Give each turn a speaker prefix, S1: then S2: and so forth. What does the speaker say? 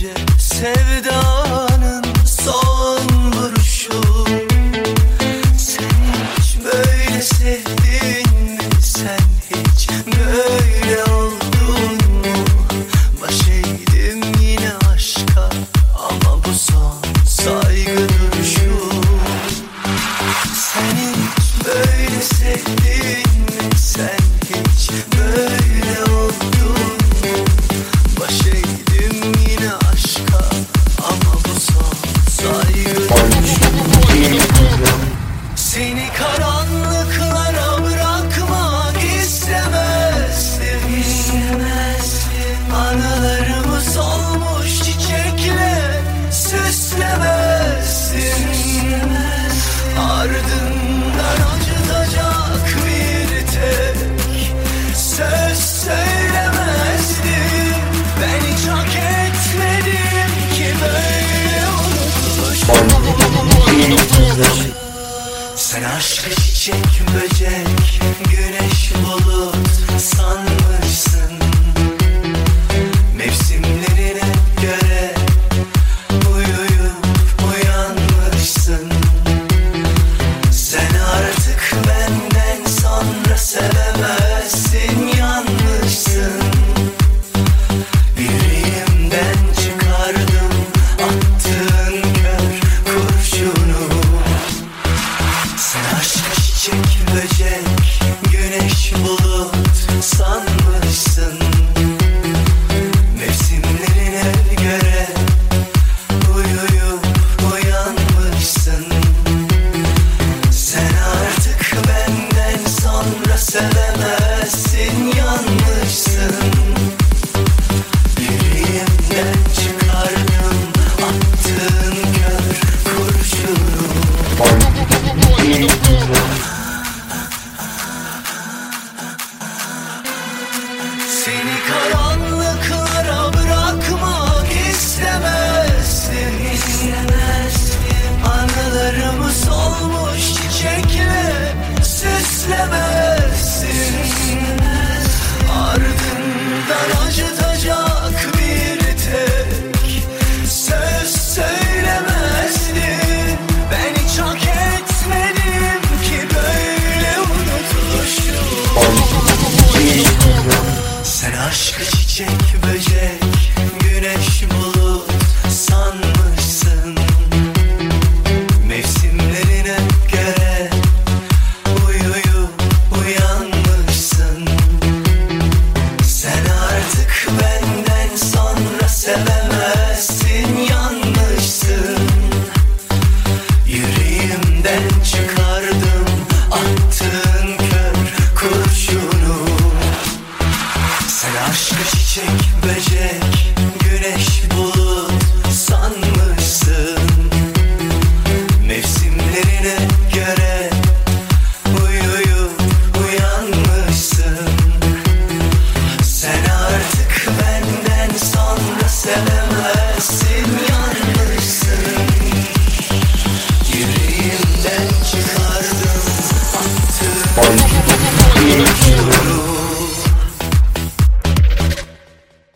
S1: gece sevdanın son vuruşu Sen hiç böyle sevdin mi? Sen hiç böyle oldun mu? Baş eğdim yine aşka ama bu son saygı duruşu Sen hiç böyle sevdin aşk çiçek böcek güneş sun. seni karar Aşkı çiçek böcek güneş bul Çiçek böcek güneş bulut sanmışsın. Mevsimlerine